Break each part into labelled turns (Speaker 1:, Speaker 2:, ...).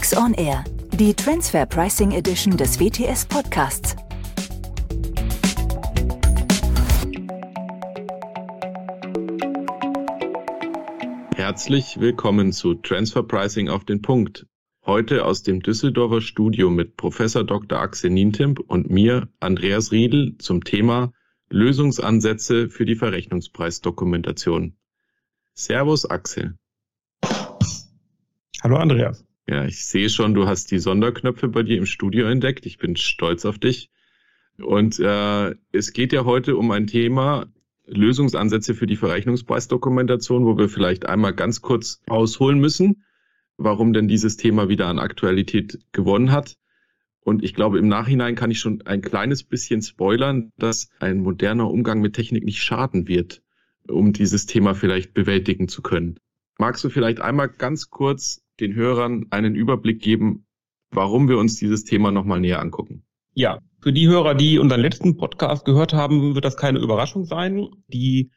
Speaker 1: Tax on Air, die Transfer Pricing Edition des WTS Podcasts.
Speaker 2: Herzlich willkommen zu Transfer Pricing auf den Punkt. Heute aus dem Düsseldorfer Studio mit Professor Dr. Axel Nientimp und mir, Andreas Riedel, zum Thema Lösungsansätze für die Verrechnungspreisdokumentation. Servus Axel.
Speaker 3: Hallo Andreas.
Speaker 2: Ja, ich sehe schon, du hast die Sonderknöpfe bei dir im Studio entdeckt. Ich bin stolz auf dich. Und äh, es geht ja heute um ein Thema, Lösungsansätze für die Verrechnungspreisdokumentation, wo wir vielleicht einmal ganz kurz ausholen müssen, warum denn dieses Thema wieder an Aktualität gewonnen hat. Und ich glaube, im Nachhinein kann ich schon ein kleines bisschen spoilern, dass ein moderner Umgang mit Technik nicht schaden wird, um dieses Thema vielleicht bewältigen zu können. Magst du vielleicht einmal ganz kurz den Hörern einen Überblick geben, warum wir uns dieses Thema nochmal näher angucken.
Speaker 3: Ja, für die Hörer, die unseren letzten Podcast gehört haben, wird das keine Überraschung sein. Die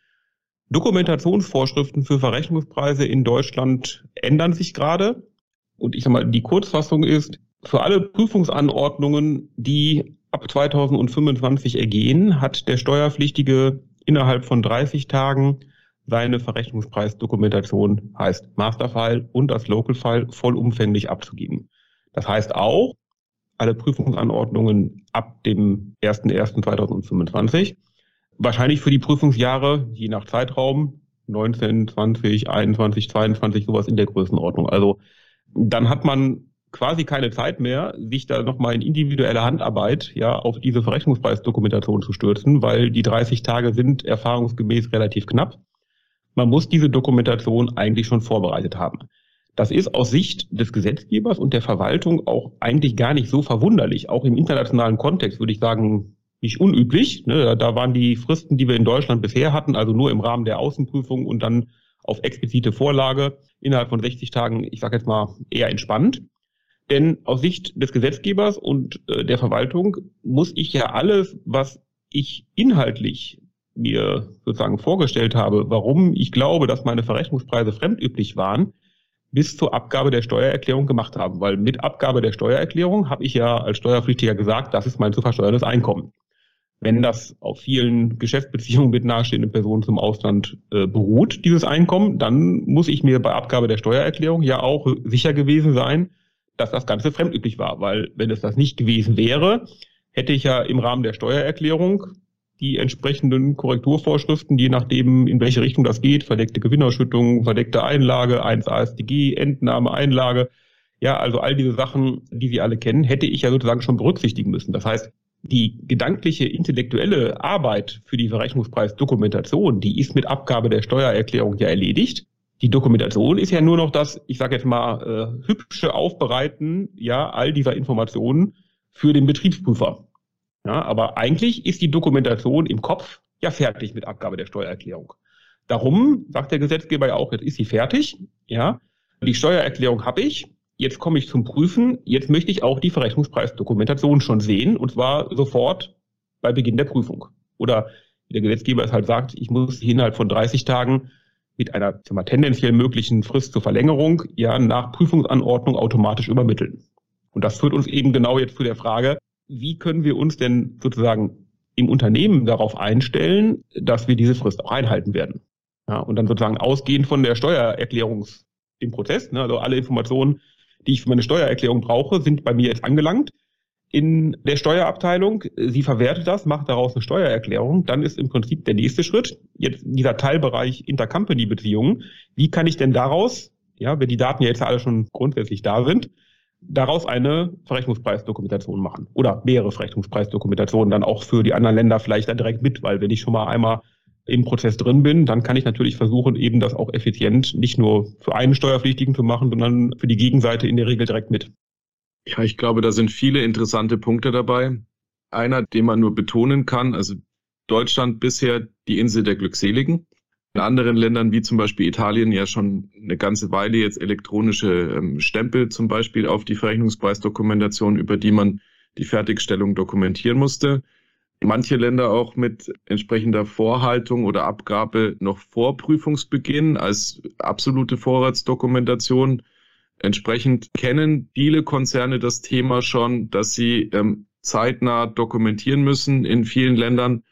Speaker 3: Dokumentationsvorschriften für Verrechnungspreise in Deutschland ändern sich gerade. Und ich sag mal, die Kurzfassung ist, für alle Prüfungsanordnungen, die ab 2025 ergehen, hat der Steuerpflichtige innerhalb von 30 Tagen seine Verrechnungspreisdokumentation heißt Masterfile und das Local File vollumfänglich abzugeben. Das heißt auch, alle Prüfungsanordnungen ab dem 01.01.2025, wahrscheinlich für die Prüfungsjahre, je nach Zeitraum, 19, 20, 21, 22, sowas in der Größenordnung. Also dann hat man quasi keine Zeit mehr, sich da nochmal in individuelle Handarbeit ja auf diese Verrechnungspreisdokumentation zu stürzen, weil die 30 Tage sind erfahrungsgemäß relativ knapp man muss diese Dokumentation eigentlich schon vorbereitet haben. Das ist aus Sicht des Gesetzgebers und der Verwaltung auch eigentlich gar nicht so verwunderlich. Auch im internationalen Kontext würde ich sagen, nicht unüblich. Ne? Da waren die Fristen, die wir in Deutschland bisher hatten, also nur im Rahmen der Außenprüfung und dann auf explizite Vorlage innerhalb von 60 Tagen, ich sage jetzt mal, eher entspannt. Denn aus Sicht des Gesetzgebers und äh, der Verwaltung muss ich ja alles, was ich inhaltlich mir sozusagen vorgestellt habe, warum ich glaube, dass meine Verrechnungspreise fremdüblich waren, bis zur Abgabe der Steuererklärung gemacht haben. Weil mit Abgabe der Steuererklärung habe ich ja als Steuerpflichtiger gesagt, das ist mein zu versteuerndes Einkommen. Wenn das auf vielen Geschäftsbeziehungen mit nahestehenden Personen zum Ausland äh, beruht, dieses Einkommen, dann muss ich mir bei Abgabe der Steuererklärung ja auch sicher gewesen sein, dass das Ganze fremdüblich war. Weil wenn es das nicht gewesen wäre, hätte ich ja im Rahmen der Steuererklärung die entsprechenden Korrekturvorschriften, je nachdem, in welche Richtung das geht, verdeckte Gewinnerschüttung, verdeckte Einlage, 1 ASDG, Entnahme, Einlage, ja, also all diese Sachen, die Sie alle kennen, hätte ich ja sozusagen schon berücksichtigen müssen. Das heißt, die gedankliche, intellektuelle Arbeit für die Verrechnungspreisdokumentation, die ist mit Abgabe der Steuererklärung ja erledigt. Die Dokumentation ist ja nur noch das, ich sage jetzt mal, äh, hübsche Aufbereiten ja all dieser Informationen für den Betriebsprüfer. Ja, aber eigentlich ist die Dokumentation im Kopf ja fertig mit Abgabe der Steuererklärung. Darum sagt der Gesetzgeber ja auch, jetzt ist sie fertig. Ja, die Steuererklärung habe ich. Jetzt komme ich zum Prüfen. Jetzt möchte ich auch die Verrechnungspreisdokumentation schon sehen und zwar sofort bei Beginn der Prüfung. Oder wie der Gesetzgeber es halt sagt, ich muss innerhalb von 30 Tagen mit einer mal, tendenziell möglichen Frist zur Verlängerung ja nach Prüfungsanordnung automatisch übermitteln. Und das führt uns eben genau jetzt zu der Frage, wie können wir uns denn sozusagen im Unternehmen darauf einstellen, dass wir diese Frist auch einhalten werden? Ja, und dann sozusagen ausgehend von der Steuererklärungs im Prozess, ne, also alle Informationen, die ich für meine Steuererklärung brauche, sind bei mir jetzt angelangt in der Steuerabteilung. Sie verwertet das, macht daraus eine Steuererklärung. Dann ist im Prinzip der nächste Schritt, jetzt dieser Teilbereich Intercompany-Beziehungen. Wie kann ich denn daraus, ja, wenn die Daten ja jetzt alle schon grundsätzlich da sind, daraus eine Verrechnungspreisdokumentation machen oder mehrere Verrechnungspreisdokumentationen dann auch für die anderen Länder vielleicht dann direkt mit, weil wenn ich schon mal einmal im Prozess drin bin, dann kann ich natürlich versuchen, eben das auch effizient nicht nur für einen Steuerpflichtigen zu machen, sondern für die Gegenseite in der Regel direkt mit.
Speaker 2: Ja, ich glaube, da sind viele interessante Punkte dabei. Einer, den man nur betonen kann, also Deutschland bisher die Insel der Glückseligen in anderen Ländern wie zum Beispiel Italien ja schon eine ganze Weile jetzt elektronische ähm, Stempel zum Beispiel auf die Verrechnungspreisdokumentation, über die man die Fertigstellung dokumentieren musste. Manche Länder auch mit entsprechender Vorhaltung oder Abgabe noch vor Prüfungsbeginn als absolute Vorratsdokumentation Entsprechend kennen viele Konzerne das Thema schon, dass sie ähm, zeitnah dokumentieren müssen in vielen Ländern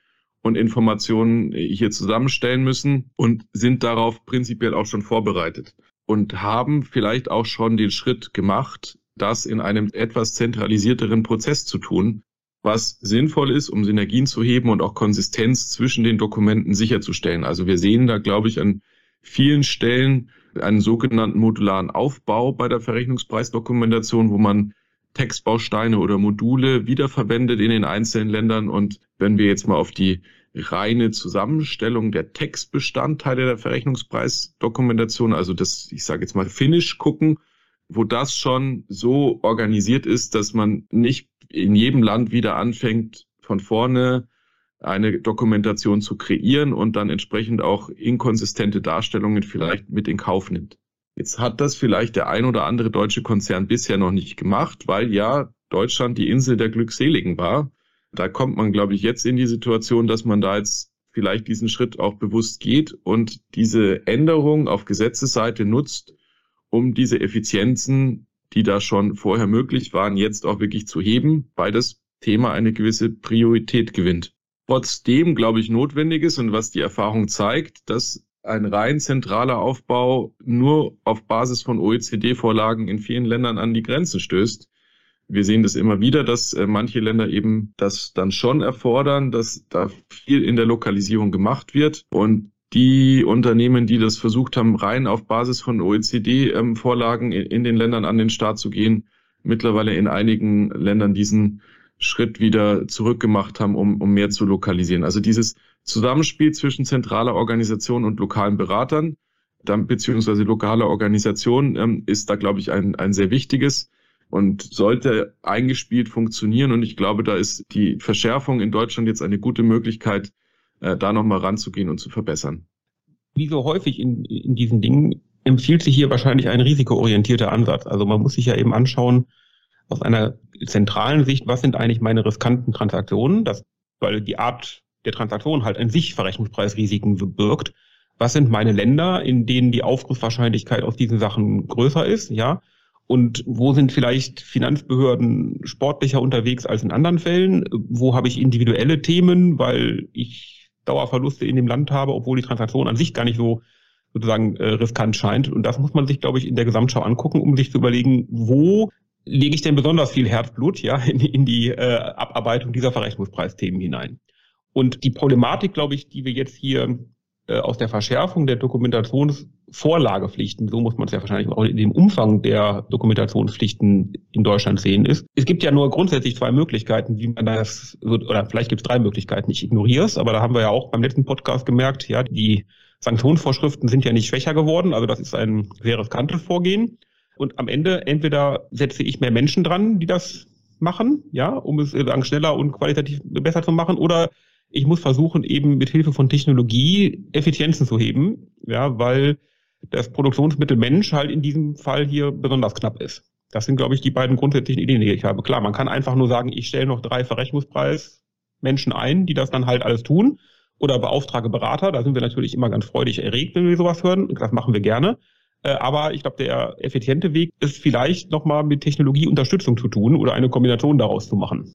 Speaker 2: und Informationen hier zusammenstellen müssen und sind darauf prinzipiell auch schon vorbereitet und haben vielleicht auch schon den Schritt gemacht, das in einem etwas zentralisierteren Prozess zu tun, was sinnvoll ist, um Synergien zu heben und auch Konsistenz zwischen den Dokumenten sicherzustellen. Also wir sehen da, glaube ich, an vielen Stellen einen sogenannten modularen Aufbau bei der Verrechnungspreisdokumentation, wo man Textbausteine oder Module wiederverwendet in den einzelnen Ländern. Und wenn wir jetzt mal auf die reine Zusammenstellung der Textbestandteile der Verrechnungspreisdokumentation, also das, ich sage jetzt mal Finish gucken, wo das schon so organisiert ist, dass man nicht in jedem Land wieder anfängt, von vorne eine Dokumentation zu kreieren und dann entsprechend auch inkonsistente Darstellungen vielleicht mit in Kauf nimmt. Jetzt hat das vielleicht der ein oder andere deutsche Konzern bisher noch nicht gemacht, weil ja Deutschland die Insel der Glückseligen war. Da kommt man, glaube ich, jetzt in die Situation, dass man da jetzt vielleicht diesen Schritt auch bewusst geht und diese Änderung auf Gesetzesseite nutzt, um diese Effizienzen, die da schon vorher möglich waren, jetzt auch wirklich zu heben, weil das Thema eine gewisse Priorität gewinnt trotzdem, glaube ich, notwendig ist und was die Erfahrung zeigt, dass ein rein zentraler Aufbau nur auf Basis von OECD-Vorlagen in vielen Ländern an die Grenzen stößt. Wir sehen das immer wieder, dass äh, manche Länder eben das dann schon erfordern, dass da viel in der Lokalisierung gemacht wird. Und die Unternehmen, die das versucht haben, rein auf Basis von OECD-Vorlagen ähm, in den Ländern an den Start zu gehen, mittlerweile in einigen Ländern diesen Schritt wieder zurückgemacht haben, um, um mehr zu lokalisieren. Also dieses Zusammenspiel zwischen zentraler Organisation und lokalen Beratern, dann, beziehungsweise lokaler Organisation, ähm, ist da, glaube ich, ein, ein sehr wichtiges und sollte eingespielt funktionieren. Und ich glaube, da ist die Verschärfung in Deutschland jetzt eine gute Möglichkeit, äh, da nochmal ranzugehen und zu verbessern.
Speaker 3: Wie so häufig in, in diesen Dingen empfiehlt sich hier wahrscheinlich ein risikoorientierter Ansatz. Also man muss sich ja eben anschauen, aus einer zentralen Sicht, was sind eigentlich meine riskanten Transaktionen, das, weil die Art der Transaktion halt an sich Verrechnungspreisrisiken birgt. Was sind meine Länder, in denen die Aufgriffswahrscheinlichkeit aus diesen Sachen größer ist, ja? Und wo sind vielleicht Finanzbehörden sportlicher unterwegs als in anderen Fällen? Wo habe ich individuelle Themen, weil ich Dauerverluste in dem Land habe, obwohl die Transaktion an sich gar nicht so sozusagen äh, riskant scheint. Und das muss man sich, glaube ich, in der Gesamtschau angucken, um sich zu überlegen, wo lege ich denn besonders viel Herzblut ja in, in die äh, Abarbeitung dieser Verrechnungspreisthemen hinein. Und die Problematik, glaube ich, die wir jetzt hier äh, aus der Verschärfung der Dokumentationsvorlagepflichten, so muss man es ja wahrscheinlich auch in dem Umfang der Dokumentationspflichten in Deutschland sehen, ist, es gibt ja nur grundsätzlich zwei Möglichkeiten, wie man das, oder vielleicht gibt es drei Möglichkeiten, ich ignoriere es, aber da haben wir ja auch beim letzten Podcast gemerkt, ja, die Sanktionsvorschriften sind ja nicht schwächer geworden, also das ist ein sehr riskantes Vorgehen. Und am Ende entweder setze ich mehr Menschen dran, die das machen, ja, um es sagen, schneller und qualitativ besser zu machen, oder ich muss versuchen, eben mit Hilfe von Technologie Effizienzen zu heben, ja, weil das Produktionsmittel Mensch halt in diesem Fall hier besonders knapp ist. Das sind, glaube ich, die beiden grundsätzlichen Ideen, die ich habe. Klar, man kann einfach nur sagen, ich stelle noch drei Verrechnungspreismenschen ein, die das dann halt alles tun, oder beauftrage Berater. Da sind wir natürlich immer ganz freudig erregt, wenn wir sowas hören. Das machen wir gerne. Äh, aber ich glaube, der effiziente Weg ist vielleicht nochmal mit Technologieunterstützung zu tun oder eine Kombination daraus zu machen.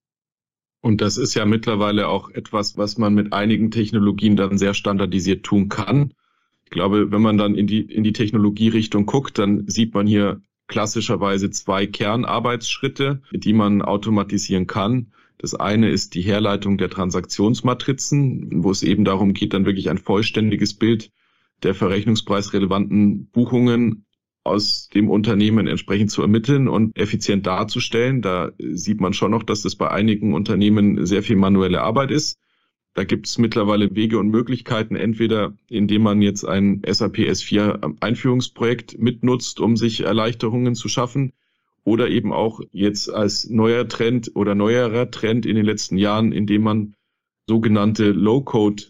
Speaker 2: Und das ist ja mittlerweile auch etwas, was man mit einigen Technologien dann sehr standardisiert tun kann. Ich glaube, wenn man dann in die, in die Technologierichtung guckt, dann sieht man hier klassischerweise zwei Kernarbeitsschritte, die man automatisieren kann. Das eine ist die Herleitung der Transaktionsmatrizen, wo es eben darum geht, dann wirklich ein vollständiges Bild der verrechnungspreisrelevanten Buchungen aus dem Unternehmen entsprechend zu ermitteln und effizient darzustellen. Da sieht man schon noch, dass das bei einigen Unternehmen sehr viel manuelle Arbeit ist. Da gibt es mittlerweile Wege und Möglichkeiten, entweder indem man jetzt ein SAP S4 Einführungsprojekt mitnutzt, um sich Erleichterungen zu schaffen, oder eben auch jetzt als neuer Trend oder neuerer Trend in den letzten Jahren, indem man sogenannte Low-Code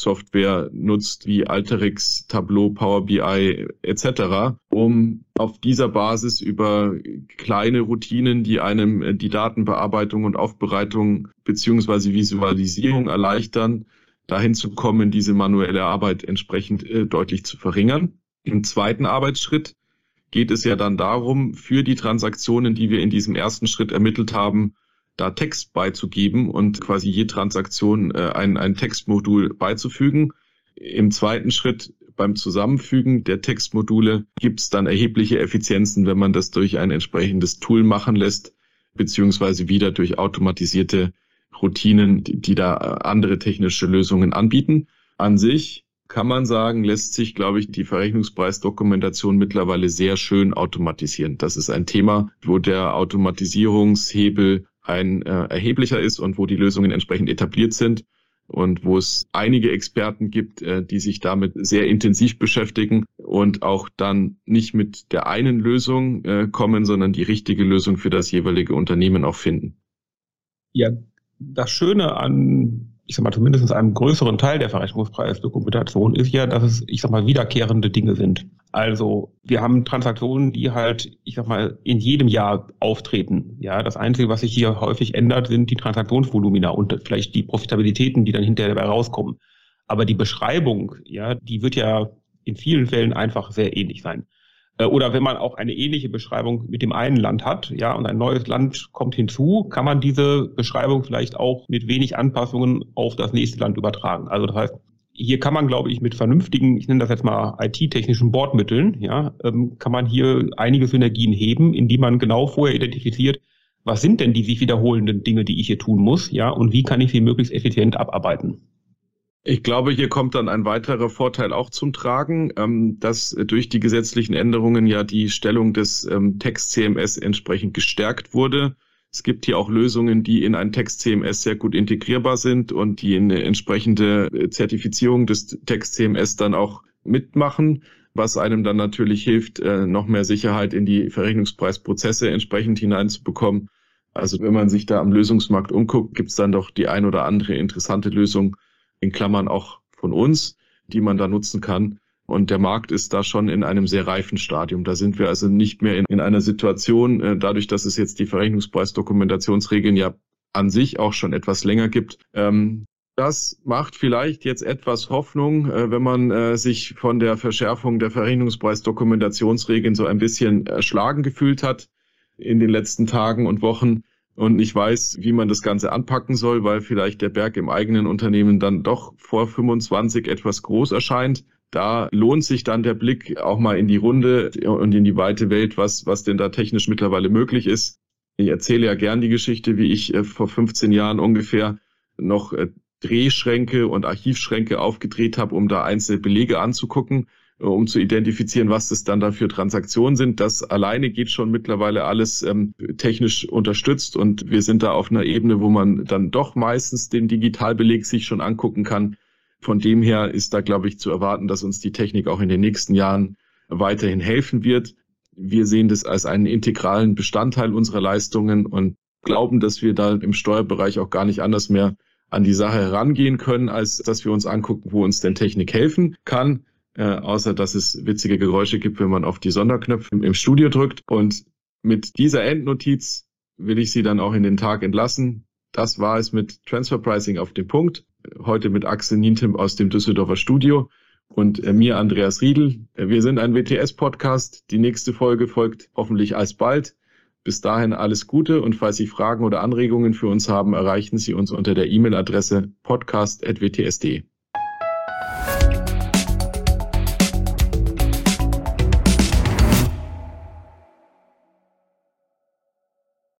Speaker 2: Software nutzt, wie Alteryx, Tableau, Power BI etc., um auf dieser Basis über kleine Routinen, die einem äh, die Datenbearbeitung und Aufbereitung beziehungsweise Visualisierung erleichtern, dahin zu kommen, diese manuelle Arbeit entsprechend äh, deutlich zu verringern. Im zweiten Arbeitsschritt geht es ja dann darum, für die Transaktionen, die wir in diesem ersten Schritt ermittelt haben, da Text beizugeben und quasi je Transaktion äh, ein, ein Textmodul beizufügen. Im zweiten Schritt beim Zusammenfügen der Textmodule gibt es dann erhebliche Effizienzen, wenn man das durch ein entsprechendes Tool machen lässt, beziehungsweise wieder durch automatisierte Routinen, die, die da andere technische Lösungen anbieten. An sich kann man sagen, lässt sich, glaube ich, die Verrechnungspreisdokumentation mittlerweile sehr schön automatisieren. Das ist ein Thema, wo der Automatisierungshebel ein äh, erheblicher ist und wo die Lösungen entsprechend etabliert sind und wo es einige Experten gibt, äh, die sich damit sehr intensiv beschäftigen und auch dann nicht mit der einen Lösung äh, kommen, sondern die richtige Lösung für das jeweilige Unternehmen auch finden.
Speaker 3: Ja, das Schöne an ich sag mal, zumindest einem größeren Teil der Verrechnungspreisdokumentation ist ja, dass es, ich sag mal, wiederkehrende Dinge sind. Also wir haben Transaktionen, die halt, ich sag mal, in jedem Jahr auftreten. Ja, das Einzige, was sich hier häufig ändert, sind die Transaktionsvolumina und vielleicht die Profitabilitäten, die dann hinterher dabei rauskommen. Aber die Beschreibung, ja, die wird ja in vielen Fällen einfach sehr ähnlich sein. Äh, oder wenn man auch eine ähnliche Beschreibung mit dem einen Land hat, ja, und ein neues Land kommt hinzu, kann man diese Beschreibung vielleicht auch mit wenig Anpassungen auf das nächste Land übertragen. Also das heißt, hier kann man, glaube ich, mit vernünftigen, ich nenne das jetzt mal IT-technischen Bordmitteln, ja, ähm, kann man hier einige Synergien heben, indem man genau vorher identifiziert, was sind denn die sich wiederholenden Dinge, die ich hier tun muss, ja, und wie kann ich sie möglichst effizient abarbeiten.
Speaker 2: Ich glaube, hier kommt dann ein weiterer Vorteil auch zum Tragen, ähm, dass durch die gesetzlichen Änderungen ja die Stellung des ähm, Text-CMS entsprechend gestärkt wurde. Es gibt hier auch Lösungen, die in ein Text-CMS sehr gut integrierbar sind und die eine entsprechende äh, Zertifizierung des Text-CMS dann auch mitmachen, was einem dann natürlich hilft, äh, noch mehr Sicherheit in die Verrechnungspreisprozesse entsprechend hineinzubekommen. Also wenn man sich da am Lösungsmarkt umguckt, gibt es dann doch die ein oder andere interessante Lösung, in Klammern auch von uns, die man da nutzen kann. Und der Markt ist da schon in einem sehr reifen Stadium. Da sind wir also nicht mehr in, in einer Situation, äh, dadurch, dass es jetzt die Verrechnungspreisdokumentationsregeln ja an sich auch schon etwas länger gibt. Ähm, das macht vielleicht jetzt etwas Hoffnung, äh, wenn man äh, sich von der Verschärfung der Verrechnungspreisdokumentationsregeln so ein bisschen erschlagen gefühlt hat in den letzten Tagen und Wochen und nicht weiß, wie man das Ganze anpacken soll, weil vielleicht der Berg im eigenen Unternehmen dann doch vor 25 etwas groß erscheint. Da lohnt sich dann der Blick auch mal in die Runde und in die weite Welt, was, was denn da technisch mittlerweile möglich ist. Ich erzähle ja gern die Geschichte, wie ich äh, vor 15 Jahren ungefähr noch äh, Drehschränke und Archivschränke aufgedreht habe, um da einzelne Belege anzugucken um zu identifizieren, was das dann da für Transaktionen sind. Das alleine geht schon mittlerweile alles ähm, technisch unterstützt und wir sind da auf einer Ebene, wo man dann doch meistens den Digitalbeleg sich schon angucken kann. Von dem her ist da, glaube ich, zu erwarten, dass uns die Technik auch in den nächsten Jahren weiterhin helfen wird. Wir sehen das als einen integralen Bestandteil unserer Leistungen und glauben, dass wir da im Steuerbereich auch gar nicht anders mehr an die Sache herangehen können, als dass wir uns angucken, wo uns denn Technik helfen kann äh, außer dass es witzige Geräusche gibt, wenn man auf die Sonderknöpfe im Studio drückt. Und mit dieser Endnotiz will ich Sie dann auch in den Tag entlassen. Das war es mit Transfer Pricing auf den Punkt. Heute mit Axel Nientim aus dem Düsseldorfer Studio und äh, mir Andreas Riedel. Äh, wir sind ein WTS-Podcast. Die nächste Folge folgt hoffentlich alsbald. Bis dahin alles Gute und falls Sie Fragen oder Anregungen für uns haben, erreichen Sie uns unter der E-Mail-Adresse podcast.wtsd.